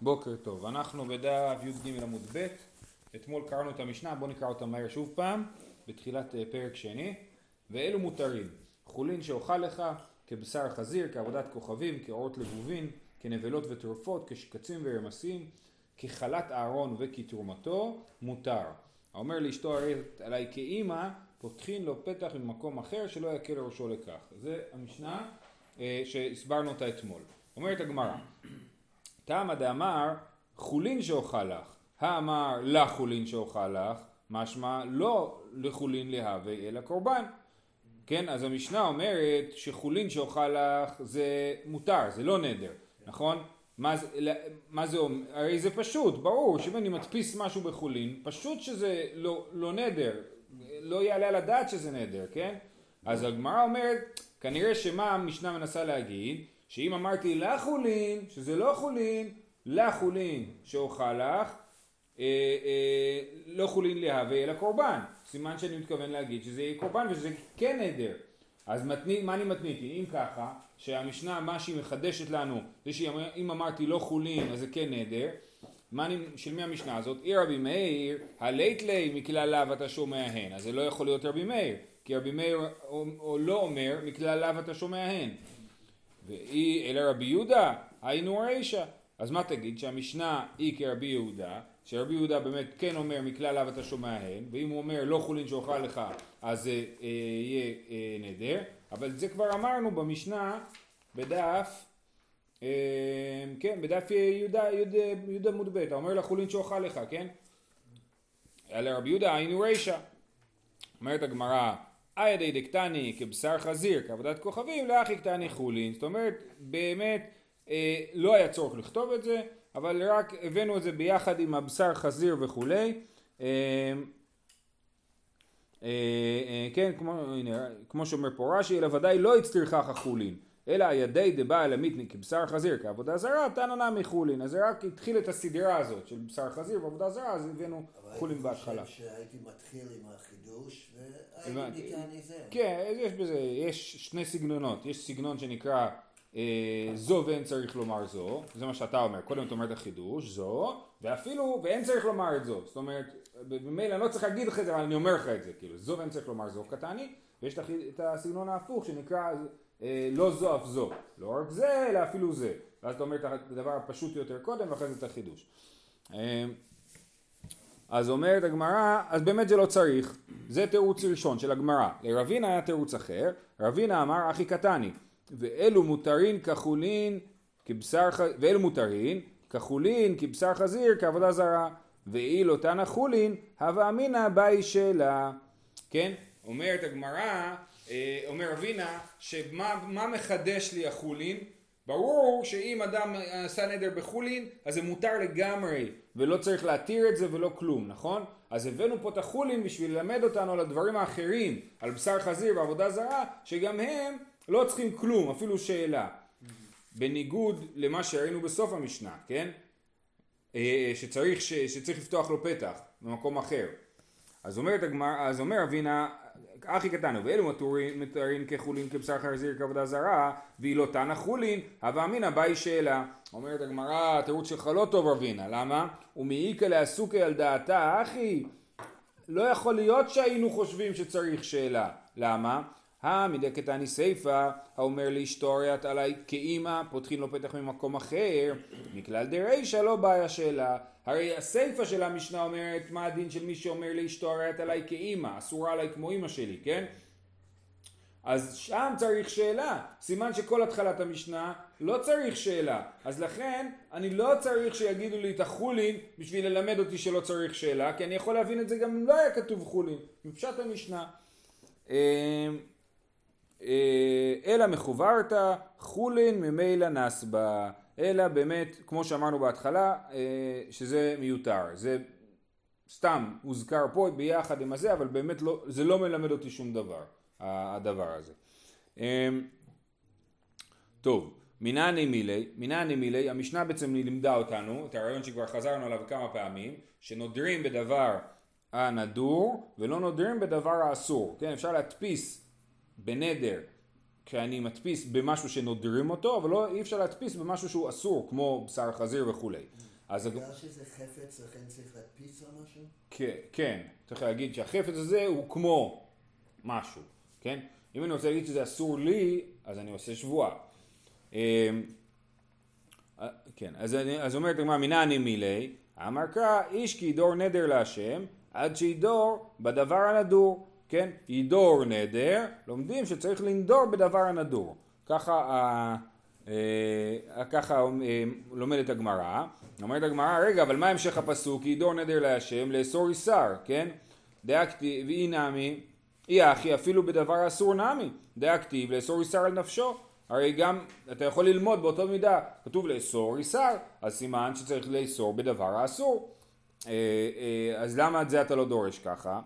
בוקר טוב, אנחנו בדף י"ג עמוד ב', אתמול קראנו את המשנה, בואו נקרא אותה מהר שוב פעם, בתחילת אה, פרק שני, ואלו מותרים, חולין שאוכל לך, כבשר חזיר, כעבודת כוכבים, כאורות לבובין, כנבלות וטרופות, כשקצים ורמסים, כחלת אהרון וכתרומתו, מותר. האומר לאשתו הרת עלי כאימא, פותחין לו פתח ממקום אחר שלא יקל ראשו לכך. זה המשנה אה, שהסברנו אותה אתמול. אומרת הגמרא, תמא דאמר חולין שאוכל לך, האמר לחולין שאוכל לך, משמע לא לחולין להווה אלא קורבן. כן, אז המשנה אומרת שחולין שאוכל לך זה מותר, זה לא נדר, נכון? מה זה, מה זה אומר? הרי זה פשוט, ברור שאם אני מדפיס משהו בחולין, פשוט שזה לא, לא נדר, לא יעלה על הדעת שזה נדר, כן? אז הגמרא אומרת, כנראה שמה המשנה מנסה להגיד, שאם אמרתי לחולין, שזה לא חולין, לחולין שאוכל לך, אה, אה, לא חולין להווה אלא קורבן. סימן שאני מתכוון להגיד שזה יהיה קורבן ושזה כן נדר. אז מתני, מה אני מתניתי? אם ככה, שהמשנה, מה שהיא מחדשת לנו, זה שאם אמרתי לא חולין אז זה כן נדר, מה אני, של מי המשנה הזאת? אי רבי מאיר, הלית לי מכלל לאו אתה שומע הן. אז זה לא יכול להיות רבי מאיר, כי רבי מאיר או, או לא אומר מכלל לאו אתה שומע הן. ואי אלא רבי יהודה, היינו רישא. אז מה תגיד? שהמשנה היא כרבי יהודה, שרבי יהודה באמת כן אומר מכלל לאו אתה שומע הן, ואם הוא אומר לא חולין שאוכל לך אז זה אה, יהיה אה, נדר, אבל זה כבר אמרנו במשנה בדף, אה, כן, בדף יהודה, יהודה, יהודה עמוד ב', אתה אומר לחולין שאוכל לך, כן? אלא רבי יהודה היינו רישא. אומרת הגמרא איידי דקטני כבשר חזיר כעבודת כוכבים לאחי קטני חולין זאת אומרת באמת אה, לא היה צורך לכתוב את זה אבל רק הבאנו את זה ביחד עם הבשר חזיר וכולי. אה, אה, אה, כן כמו, הנה, כמו שאומר פה רש"י אלא ודאי לא הצטרכך החולין אלא הידי דבעל המיתני כבשר חזיר כעבודה זרה תנא נמי חולין אז זה רק התחיל את הסדרה הזאת של בשר חזיר ועבודה זרה אז הבאנו חולין בהתחלה. אבל הייתי חושב שהייתי מתחיל עם החידוש והייתי ניתן לזה. כן יש בזה יש שני סגנונות. יש סגנון שנקרא אה, זו ואין צריך לומר זו זה מה שאתה אומר. קודם אתה אומר את החידוש זו ואפילו ואין צריך לומר את זו זאת אומרת במילא אני לא צריך להגיד לך את זה אבל אני אומר לך את זה. כאילו זו ואין צריך לומר זו קטני. ויש את הסגנון ההפוך שנקרא לא זו אף זו, לא רק זה אלא אפילו זה, ואז אתה אומר את הדבר הפשוט יותר קודם ואחרי זה את החידוש. אה, אז אומרת הגמרא, אז באמת זה לא צריך, זה תירוץ ראשון של הגמרא, לרבינה היה תירוץ אחר, רבינה אמר אחי קטני, ואלו מותרין כחולין כבשר, ואלו מותרין כחולין כבשר חזיר כעבודה זרה, ואילו תנא חולין הווה אמינא באי שלה, כן? אומרת הגמרא אה, אומר אבינה, שמה מחדש לי החולין? ברור שאם אדם עשה נדר בחולין, אז זה מותר לגמרי, ולא צריך להתיר את זה ולא כלום, נכון? אז הבאנו פה את החולין בשביל ללמד אותנו על הדברים האחרים, על בשר חזיר ועבודה זרה, שגם הם לא צריכים כלום, אפילו שאלה. בניגוד למה שראינו בסוף המשנה, כן? אה, שצריך, שצריך לפתוח לו פתח במקום אחר. אז הגמר, אז אומר אבינה, אחי קטן, ואלו מתארים כחולין כבשר חזיר כעבודה זרה, והיא לא תנא חולין, הווה אמינא באי שאלה. אומרת הגמרא, התירוץ שלך לא טוב רבינה, למה? ומעיקה לעסוקי על דעתה, אחי, לא יכול להיות שהיינו חושבים שצריך שאלה. למה? המדקתני סיפא, האומר לאשתו הריית עלי כאימא, פותחים לו פתח ממקום אחר, מכלל דרישא לא בעיה שאלה. הרי הסיפא של המשנה אומרת מה הדין של מי שאומר לאשתו הריית עלי כאימא, אסורה עלי כמו אימא שלי, כן? אז שם צריך שאלה, סימן שכל התחלת המשנה לא צריך שאלה, אז לכן אני לא צריך שיגידו לי את החולין בשביל ללמד אותי שלא צריך שאלה, כי אני יכול להבין את זה גם אם לא היה כתוב חולין, מפשט המשנה. אה, אלא מחוברתא חולין ממילא נסבה, אלא באמת, כמו שאמרנו בהתחלה, אה, שזה מיותר, זה סתם הוזכר פה ביחד עם הזה, אבל באמת לא, זה לא מלמד אותי שום דבר, הדבר הזה. אה, טוב, מנעני מילי, מנעני מילי, המשנה בעצם לימדה אותנו, את הרעיון שכבר חזרנו עליו כמה פעמים, שנודרים בדבר הנדור ולא נודרים בדבר האסור, כן, אפשר להדפיס בנדר כשאני מדפיס במשהו שנודרים אותו, אבל לא, אי אפשר להדפיס במשהו שהוא אסור, כמו בשר חזיר וכולי. אז בגלל שזה חפץ, לכן צריך להדפיס על משהו? כן, כן, צריך להגיד שהחפץ הזה הוא כמו משהו, כן? אם אני רוצה להגיד שזה אסור לי, אז אני עושה שבועה. אמ, אה, כן, אז, אז אומרת הגמרא, מנעני מילי, אמר קרא, איש כי ידור נדר להשם, עד שידור בדבר הנדור, כן? ידור נדר, לומדים שצריך לנדור בדבר הנדור. ככה, אה, אה, ככה אה, לומדת הגמרא. אומרת הגמרא, רגע, אבל מה המשך הפסוק? ידור נדר להשם, לאסור איסר, כן? דאקתי, ואי נמי, אי אחי אפילו בדבר אסור נמי, דאקטיב לאסור איסר על נפשו. הרי גם אתה יכול ללמוד באותו מידה, כתוב לאסור איסר, אז סימן שצריך לאסור בדבר האסור. אה, אה, אז למה את זה אתה לא דורש ככה?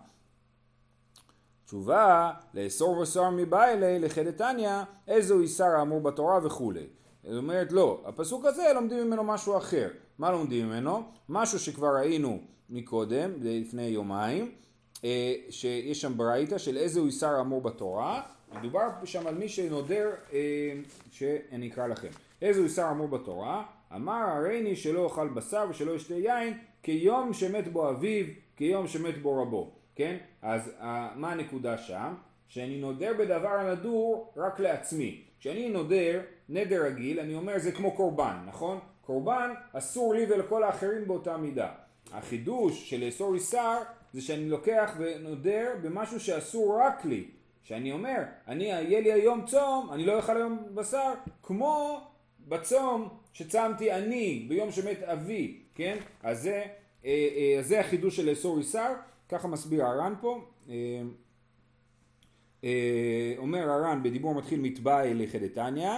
תשובה, לאסור בשר מבעילי לחדתניא, איזו איסר האמור בתורה וכולי. זאת אומרת לא, הפסוק הזה לומדים ממנו משהו אחר. מה לומדים ממנו? משהו שכבר ראינו מקודם, לפני יומיים, אה, שיש שם ברייתא של איזו איסר האמור בתורה, מדובר שם על מי שנודר, אה, שאני אקרא לכם. איזו איסר אמור בתורה? אמר הריני שלא אוכל בשר ושלא ישתה יין כיום שמת בו אביו, כיום שמת בו רבו. כן? אז אה, מה הנקודה שם? שאני נודר בדבר הנדור רק לעצמי. כשאני נודר נדר רגיל, אני אומר זה כמו קורבן, נכון? קורבן אסור לי ולכל האחרים באותה מידה. החידוש של לאסור איסר זה שאני לוקח ונודר במשהו שאסור רק לי. שאני אומר, אני, יהיה לי היום צום, אני לא אוכל היום בשר, כמו בצום שצמתי אני ביום שמת אבי, כן? אז זה, אה, אה, זה החידוש של לאסור איסר, ככה מסביר הר"ן פה. אה, אה, אומר הר"ן בדיבור מתחיל מתבאי לחדתניא,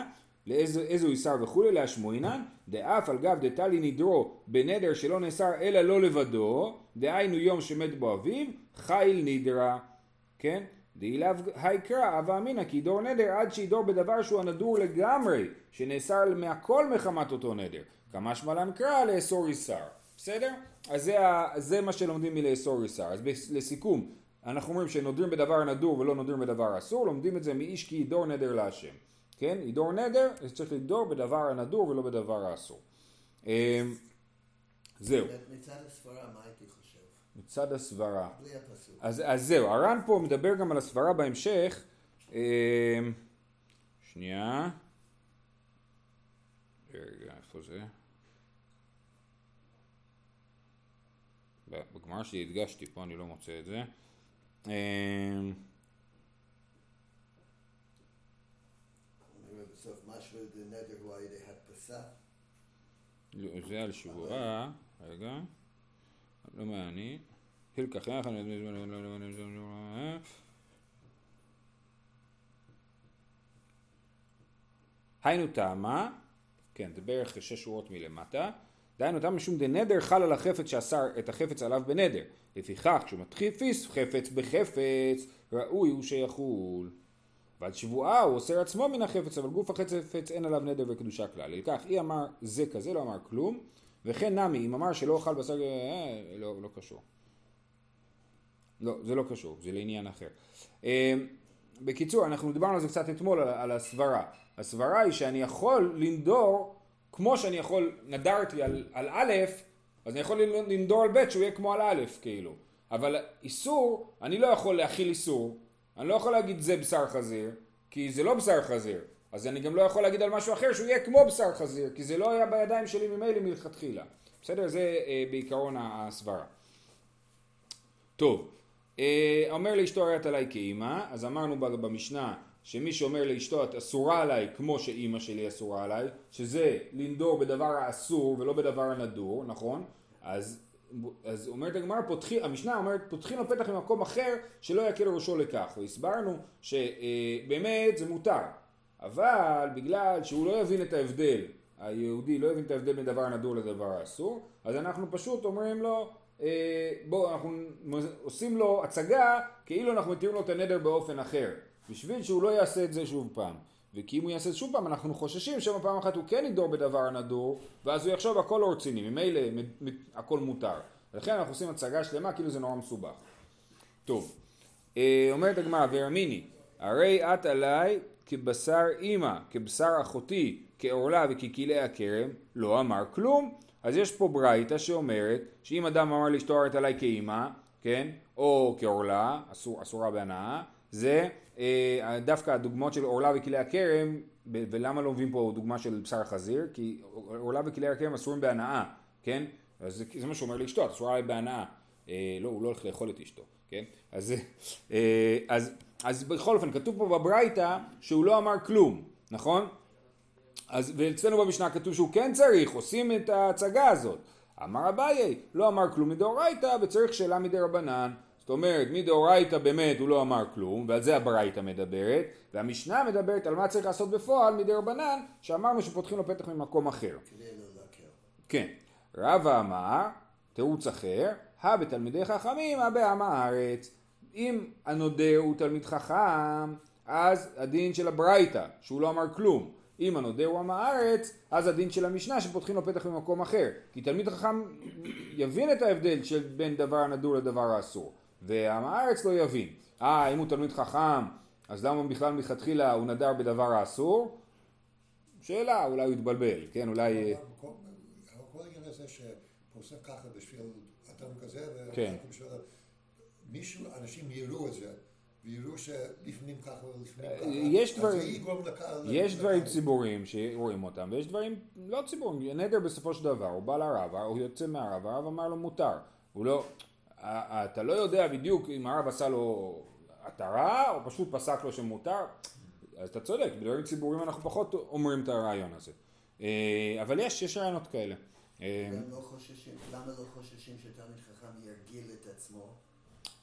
לאיזו איסר וכולי להשמועינן, דאף על גב דתלי נדרו בנדר שלא נאסר אלא לא לבדו, דהיינו יום שמת בו אביו, חיל נדרה, כן? דאילאו היקרא הווה אמינא כי ידור נדר עד שידור בדבר שהוא הנדור לגמרי שנאסר מהכל מחמת אותו נדר כמשמע לן קרא לאסור איסר בסדר? אז זה, זה מה שלומדים מלאסור איסר אז לסיכום אנחנו אומרים שנודרים בדבר נדור ולא נודרים בדבר אסור לומדים את זה מאיש כי ידור נדר להשם כן? ידור נדר צריך לדור בדבר הנדור ולא בדבר האסור אמ, זהו מצד הסברה מה הייתי מצד הסברה. אז, אז זהו, הר"ן פה מדבר גם על הסברה בהמשך. אה, שנייה. רגע, איפה זה? בגמר שלי הדגשתי, פה אני לא מוצא את זה. אה, לא, זה על שבועה, רגע. לא מעניין. יחד, היינו טעמה, כן, זה בערך שש שורות מלמטה, דהיינו טעמה משום דנדר חל על החפץ שאסר את החפץ עליו בנדר. לפיכך, כשהוא מתחיל פיס חפץ בחפץ, ראוי הוא שיחול. ועד שבועה הוא אוסר עצמו מן החפץ, אבל גוף החפץ אין עליו נדר וקדושה כלל. לכך, אי אמר זה כזה, לא אמר כלום, וכן נמי, אם אמר שלא אכל בשר, אה, לא, לא קשור. לא, זה לא קשור, זה לעניין אחר. אה, בקיצור, אנחנו דיברנו על זה קצת אתמול, על, על הסברה. הסברה היא שאני יכול לנדור, כמו שאני יכול, נדרתי על, על א', אז אני יכול לנדור על ב' שהוא יהיה כמו על א', כאילו. אבל איסור, אני לא יכול להכיל איסור, אני לא יכול להגיד זה בשר חזיר, כי זה לא בשר חזיר. אז אני גם לא יכול להגיד על משהו אחר שהוא יהיה כמו בשר חזיר, כי זה לא היה בידיים שלי ממילא מלכתחילה. בסדר? זה אה, בעיקרון הסברה. טוב, אה, אומר לאשתו את עליי כאימא, אז אמרנו במשנה שמי שאומר לאשתו את אסורה עליי כמו שאימא שלי אסורה עליי, שזה לנדור בדבר האסור ולא בדבר הנדור, נכון? אז, אז אומרת הגמרא, המשנה אומרת פותחים לו פתח ממקום אחר שלא יקל ראשו לכך, והסברנו שבאמת זה מותר, אבל בגלל שהוא לא יבין את ההבדל, היהודי לא יבין את ההבדל בין דבר הנדור לדבר האסור, אז אנחנו פשוט אומרים לו אה, בואו אנחנו עושים לו הצגה כאילו אנחנו מתירים לו את הנדר באופן אחר בשביל שהוא לא יעשה את זה שוב פעם. וכי אם הוא יעשה את זה שוב פעם אנחנו חוששים שמא פעם אחת הוא כן ידור בדבר הנדור ואז הוא יחשוב הכל לא רציני ממילא הכל מותר. לכן אנחנו עושים הצגה שלמה כאילו זה נורא מסובך. טוב. אה, אומרת הגמרא וירמיני הרי את עליי כבשר אימא, כבשר אחותי, כעורלה וככלאי הכרם, לא אמר כלום. אז יש פה ברייתא שאומרת שאם אדם אמר לאשתו ארת עליי כאימא, כן, או כעורלה, אסור, אסורה בהנאה, זה דווקא הדוגמאות של עורלה וכלי הכרם, ולמה לא מביאים פה דוגמה של בשר חזיר? כי עורלה וכלי הכרם אסורים בהנאה, כן? אז זה, זה מה שהוא אומר לאשתו, את אסורה בהנאה. אה, לא, הוא לא הולך לאכול את אשתו, כן? אז, אה, אז, אז בכל אופן, כתוב פה בברייתא שהוא לא אמר כלום, נכון? אז ואצלנו במשנה כתוב שהוא כן צריך, עושים את ההצגה הזאת. אמר אביי, לא אמר כלום מדאורייתא וצריך שאלה מדרבנן. זאת אומרת, מדאורייתא באמת הוא לא אמר כלום, ועל זה הברייתא מדברת, והמשנה מדברת על מה צריך לעשות בפועל מדרבנן, שאמרנו שפותחים לו פתח ממקום אחר. לא. כן. רבא אמר, תירוץ אחר, הא בתלמידי חכמים, הא בעם הארץ. אם הנודר הוא תלמיד חכם, אז הדין של הברייתא, שהוא לא אמר כלום. אם הנודר הוא עם הארץ, אז הדין של המשנה שפותחים לו פתח במקום אחר. כי תלמיד חכם יבין את ההבדל של בין דבר הנדור לדבר האסור. ועם הארץ לא יבין. אה, אם הוא תלמיד חכם, אז למה בכלל מלכתחילה הוא נדר בדבר האסור? שאלה, אולי הוא התבלבל, כן, אולי... כל העניין הזה שפוסק ככה בשביל אדם כזה, כן. מישהו, אנשים יראו את זה. ויראו שלפנים ככה ולפנים ככה, יש דברים, יגרום לקהל... יש דברים ציבוריים שרואים אותם, ויש דברים לא ציבוריים. נדר בסופו של דבר, הוא בא לרב, הוא יוצא מהרב, הרב אמר לו מותר. הוא לא, אתה לא יודע בדיוק אם הרב עשה לו התרה, או פשוט פסק לו שמותר. אז אתה צודק, בדברים ציבוריים אנחנו פחות אומרים את הרעיון הזה. אה, אבל יש, יש רעיונות כאלה. אה, הם לא חוששים, למה לא חוששים שתלמיד חכם ירגיל את עצמו?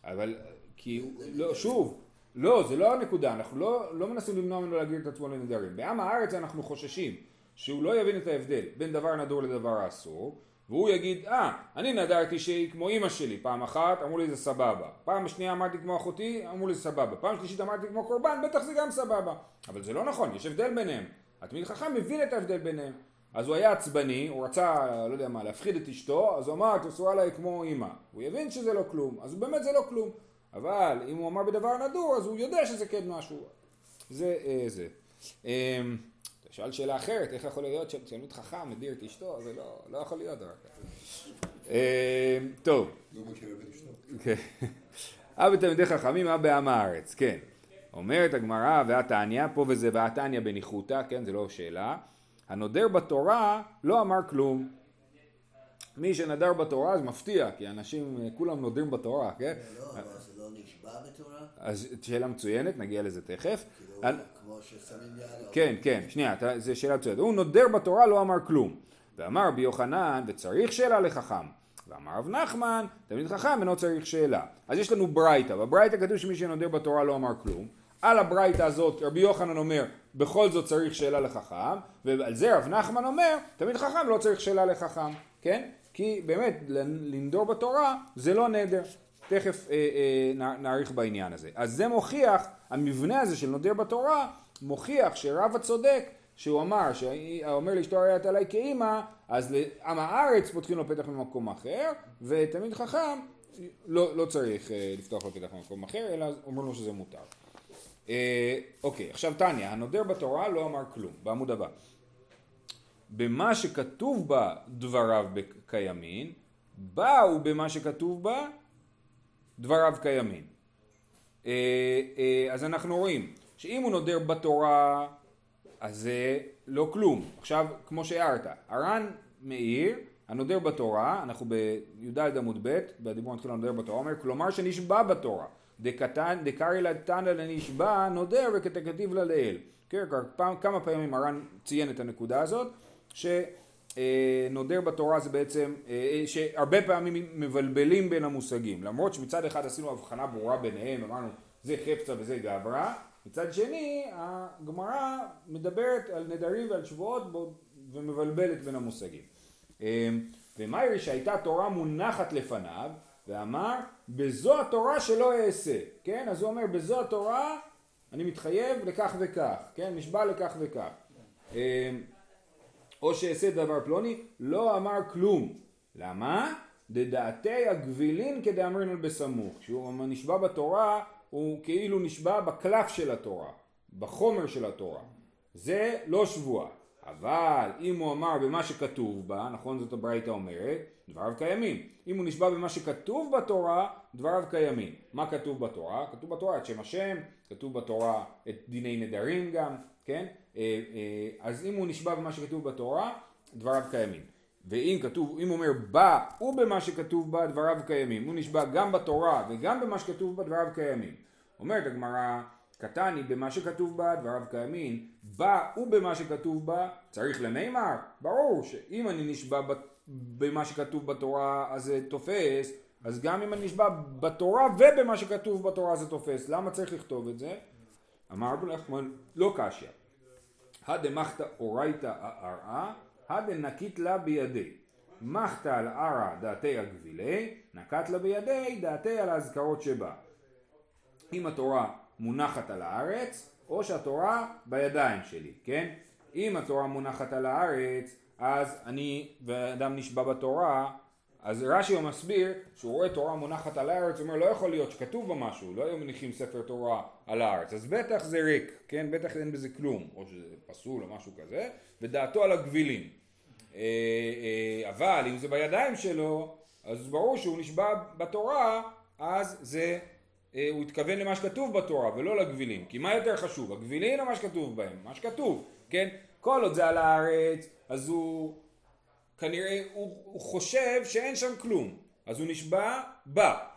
אבל כי, לא, שוב, לא, זה לא הנקודה, אנחנו לא, לא מנסים למנוע ממנו להגיד את עצמו לנדרים. בעם הארץ אנחנו חוששים שהוא לא יבין את ההבדל בין דבר נדור לדבר האסור, והוא יגיד, אה, ah, אני נדרתי שהיא כמו אימא שלי, פעם אחת אמרו לי זה סבבה, פעם שנייה אמרתי כמו אחותי, אמרו לי סבבה, פעם שלישית אמרתי כמו קורבן, בטח זה גם סבבה. אבל זה לא נכון, יש הבדל ביניהם. התמיד חכם מבין את ההבדל ביניהם. אז הוא היה עצבני, הוא רצה, לא יודע מה, להפחיד את אשתו, אז הוא אמר, תעשו עליי כמו אימא. הוא יבין שזה לא כלום, אז באמת זה לא כלום. אבל אם הוא אמר בדבר נדור, אז הוא יודע שזה כן משהו. זה אה, זה. אה, שואל שאלה אחרת, איך יכול להיות שתלמיד חכם מדיר את אשתו? זה לא, לא יכול להיות דבר כזה. אה, טוב. לא. כן. אב בתלמידי חכמים, אב בעם הארץ, כן. אומרת הגמרא והתניא, פה וזה והתניא בניחותא, כן, זה לא שאלה. הנודר בתורה לא אמר כלום. מי שנדר בתורה זה מפתיע, כי אנשים כולם נודרים בתורה, כן? לא, אבל לא נשבע בתורה? אז שאלה מצוינת, נגיע לזה תכף. כאילו, כמו ששמים יד... כן, כן, שנייה, זו שאלה מצוינת. הוא נודר בתורה, לא אמר כלום. ואמר רבי יוחנן, וצריך שאלה לחכם. ואמר רב נחמן, תלמיד חכם אינו צריך שאלה. אז יש לנו ברייתא, בברייתא כתוב שמי שנודר בתורה לא אמר כלום. על הברייתא הזאת רבי יוחנן אומר, בכל זאת צריך שאלה לחכם, ועל זה רב נחמן אומר, תלמיד חכם לא צריך שאלה לחכם, כן? כי באמת לנדור בתורה זה לא נדר. תכף אה, אה, נאריך בעניין הזה. אז זה מוכיח, המבנה הזה של נודר בתורה, מוכיח שרב הצודק, שהוא אמר, שאומר לאשתו הרי את עליי כאימא, אז לעם הארץ פותחים לו פתח במקום אחר, ותלמיד חכם לא, לא צריך אה, לפתוח לו פתח במקום אחר, אלא אומרים לו שזה מותר. אה, אוקיי, עכשיו טניה, הנודר בתורה לא אמר כלום, בעמוד הבא. במה שכתוב בה דבריו קיימין, באו במה שכתוב בה דבריו קיימין. אה, אה, אז אנחנו רואים שאם הוא נודר בתורה אז זה לא כלום. עכשיו, כמו שהערת, הר"ן מאיר, הנודר בתורה, אנחנו בי"ד עמוד ב', בדיבור מתחיל הנודר בתורה, אומר, כלומר שנשבע בתורה. דקרי לתנא לנשבע, נודר וכתכתיב לה לאל. כן, כמה פעמים הר"ן ציין את הנקודה הזאת, שנודר בתורה זה בעצם, אה, שהרבה פעמים מבלבלים בין המושגים, למרות שמצד אחד עשינו הבחנה ברורה ביניהם, אמרנו זה חפצה וזה גברא, מצד שני הגמרא מדברת על נדרים ועל שבועות ומבלבלת בין המושגים. אה, ומאירי שהייתה תורה מונחת לפניו ואמר בזו התורה שלא אעשה, כן? אז הוא אומר בזו התורה אני מתחייב לכך וכך, כן? נשבע לכך וכך. או שאעשה דבר פלוני, לא אמר כלום. למה? דדעתי הגבילין כדאמרינן בסמוך. כשהוא נשבע בתורה, הוא כאילו נשבע בקלף של התורה. בחומר של התורה. זה לא שבועה. אבל אם הוא אמר במה שכתוב בה, נכון זאת הברייתא אומרת, דבריו קיימים. אם הוא נשבע במה שכתוב בתורה, דבריו קיימים. מה כתוב בתורה? כתוב בתורה את שם השם, כתוב בתורה את דיני נדרים גם, כן? אה, אה, אז אם הוא נשבע במה שכתוב בתורה, דבריו קיימים. ואם כתוב, אם הוא אומר בא ובמה שכתוב בה, דבריו קיימים. הוא נשבע גם בתורה וגם במה שכתוב בה, דבריו קיימים. אומרת הגמרא, קטני במה שכתוב בה, דבריו קיימים, בא ובמה שכתוב בה, צריך למימר? ברור שאם אני נשבע במה שכתוב בתורה אז זה תופס, אז גם אם אני נשבע בתורה ובמה שכתוב בתורה זה תופס, למה צריך לכתוב את זה? אמר רבי נחמן, לא קשיא. הדמחתא אורייתא ארעה, הדנקית לה בידי. מחתא על ערא דעתי הגבילי, נקט לה בידי דעתי על האזכרות שבה. אם התורה מונחת על הארץ, או שהתורה בידיים שלי, כן? אם התורה מונחת על הארץ, אז אני ואדם נשבע בתורה, אז רש"י הוא מסביר שהוא רואה תורה מונחת על הארץ, הוא אומר לא יכול להיות שכתוב בה משהו, לא היו מניחים ספר תורה על הארץ, אז בטח זה ריק, כן? בטח אין בזה כלום, או שזה פסול או משהו כזה, ודעתו על הגבילים. אה, אה, אבל אם זה בידיים שלו, אז ברור שהוא נשבע בתורה, אז זה אה, הוא התכוון למה שכתוב בתורה ולא לגבילים. כי מה יותר חשוב, הגבילים או מה שכתוב בהם? מה שכתוב, כן? כל עוד זה על הארץ, אז הוא כנראה, הוא, הוא חושב שאין שם כלום. אז הוא נשבע, בא.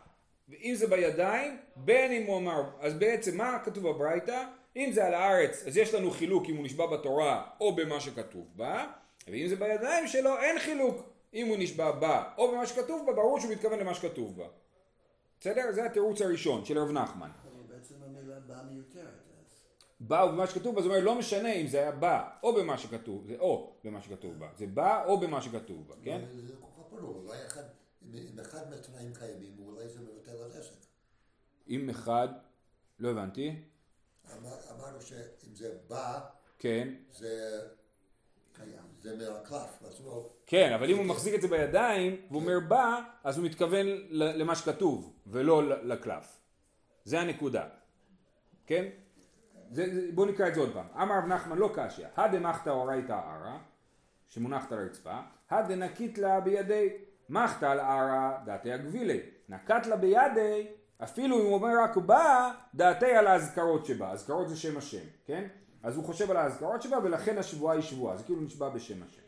ואם זה בידיים, בין אם הוא אמר, אז בעצם מה כתוב בברייתא? אם זה על הארץ, אז יש לנו חילוק אם הוא נשבע בתורה או במה שכתוב בה, ואם זה בידיים שלו, אין חילוק. אם הוא נשבע בה או במה שכתוב בה, ברור שהוא מתכוון למה שכתוב בה. בסדר? זה התירוץ הראשון של רב נחמן. בעצם המילה בא מיותרת. בא במה שכתוב בה, זאת אומרת לא משנה אם זה היה בא או במה שכתוב, זה או במה שכתוב בה, זה בא או במה שכתוב בה, כן? זה כל כך ברור, אולי אחד, אם אחד מהתנאים קיימים, אולי זה מבטל על עסק. אם אחד, לא הבנתי. אמרנו שאם זה בא, כן. זה קיים, זה מהקלף, עצמו. כן, אבל אם הוא מחזיק את זה בידיים, והוא אומר בא, אז הוא מתכוון למה שכתוב, ולא לקלף. זה הנקודה. כן? בואו נקרא את זה עוד פעם. אמר רב נחמן לא קשיא, הדמחתא אורייתא ערא, שמונחת על הרצפה, הדנקית לה בידי, מחתא על ערא דעתי הגבילי, נקט לה בידי, אפילו אם הוא אומר רק בא, דעתי על האזכרות שבה, אזכרות זה שם השם, כן? אז הוא חושב על האזכרות שבה ולכן השבועה היא שבועה, זה כאילו נשבע בשם השם.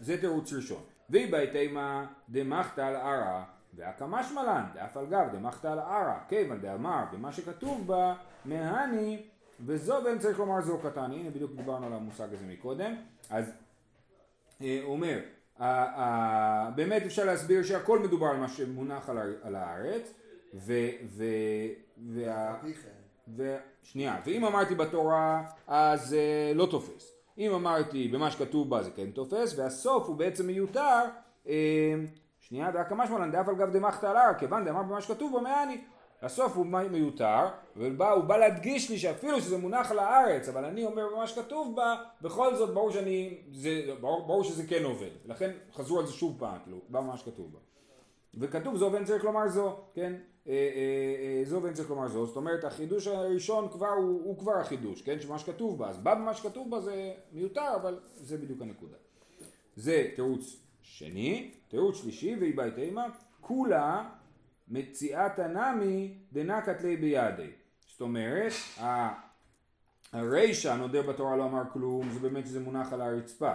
זה תירוץ ראשון. והיא בהתאמה דמחתא על ערא והקמש מלן, דאף על גב דמחתא על ערא, כיוון דאמר במה שכתוב בה מהני וזו ואין צריך לומר זו קטן, הנה בדיוק דיברנו על המושג הזה מקודם, אז אה, הוא אומר, באמת אפשר להסביר שהכל מדובר על מה שמונח על הארץ, ו... ו... וה... ו... שנייה, ואם אמרתי בתורה אז uh, לא תופס. אם אמרתי במה שכתוב בה זה כן תופס, והסוף הוא בעצם מיותר, uh, שנייה, והקמה שמאלן דאף על גב דמחתא על הר, כיוון דאמר במה שכתוב בו מעני. הסוף הוא מיותר, והוא בא, להדגיש לי שאפילו שזה מונח על הארץ, אבל אני אומר במה שכתוב בה, בכל זאת ברור שאני, זה, ברור, ברור שזה כן עובד. לכן חזרו על זה שוב פעם, כאילו, במה שכתוב בה. וכתוב זו ואין צריך לומר זו, כן? אה, אה, אה, זו ואין צריך לומר זו, זאת אומרת החידוש הראשון כבר הוא, הוא כבר החידוש, כן? שמה שכתוב בה, אז בא במה שכתוב בה זה מיותר, אבל זה בדיוק הנקודה. זה תירוץ שני, תירוץ שלישי, והיא בית אימה, כולה מציאת הנמי דנקת לי בידי. זאת אומרת, הרישא נודר בתורה לא אמר כלום, זה באמת שזה מונח על הרצפה.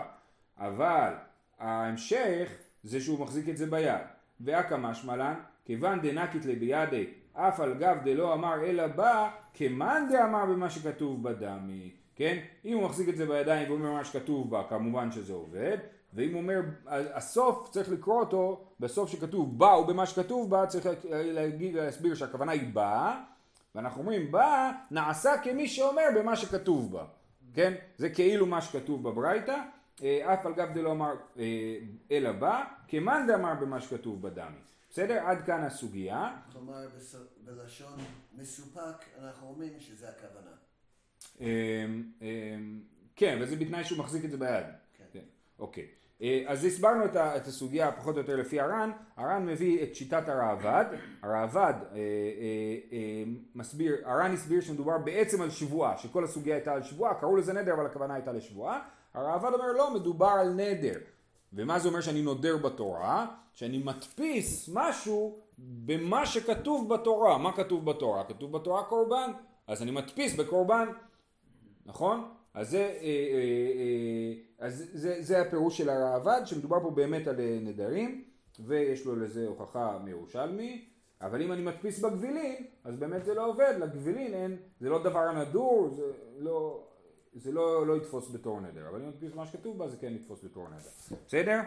אבל ההמשך זה שהוא מחזיק את זה ביד. ואקא משמלן, כיוון דנקית לי בידי, אף על גב דלא אמר אלא בא, כמאן דאמר במה שכתוב בדמי. כן? אם הוא מחזיק את זה בידיים ואומר מה שכתוב בה, כמובן שזה עובד. ואם הוא אומר, הסוף צריך לקרוא אותו, בסוף שכתוב בא ובמה שכתוב בה, צריך להגיד, להסביר שהכוונה היא בא, ואנחנו אומרים בא נעשה כמי שאומר במה שכתוב בה, כן? זה כאילו מה שכתוב בברייתא, אה, אף על גב דלא אמר אה, אלא בא, כמאן דאמר במה שכתוב בדמי. בסדר? עד כאן הסוגיה. כלומר, בלשון מסופק אנחנו אומרים שזה הכוונה. אמ, אמ, כן, וזה בתנאי שהוא מחזיק את זה ביד. אוקיי. אה, אז הסברנו את, הסוגיה פחות או יותר לפי הר"ן, הר"ן מביא את שיטת הראב"ד, הראב"ד אה, אה, מסביר, הר"ן הסביר שמדובר בעצם על שבועה, שכל הסוגיה הייתה על שבועה, קראו לזה נדר אבל הכוונה הייתה לשבועה, הראב"ד אומר לא, מדובר על נדר, ומה זה אומר שאני נודר בתורה? שאני מדפיס משהו במה שכתוב בתורה, מה כתוב בתורה? כתוב בתורה קורבן, אז אני מדפיס בקורבן, נכון? אז זה, אה, אה, אה, אז זה, זה הפירוש של הראב"ד, שמדובר פה באמת על נדרים, ויש לו לזה הוכחה מירושלמי, אבל אם אני מדפיס בגבילין, אז באמת זה לא עובד, לגבילין אין, זה לא דבר נדור, זה לא, זה לא, לא יתפוס בתור נדר, אבל אם אני מדפיס מה שכתוב בה, זה כן יתפוס בתור נדר. בסדר?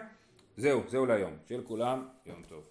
זהו, זהו להיום. שיהיה לכולם יום טוב.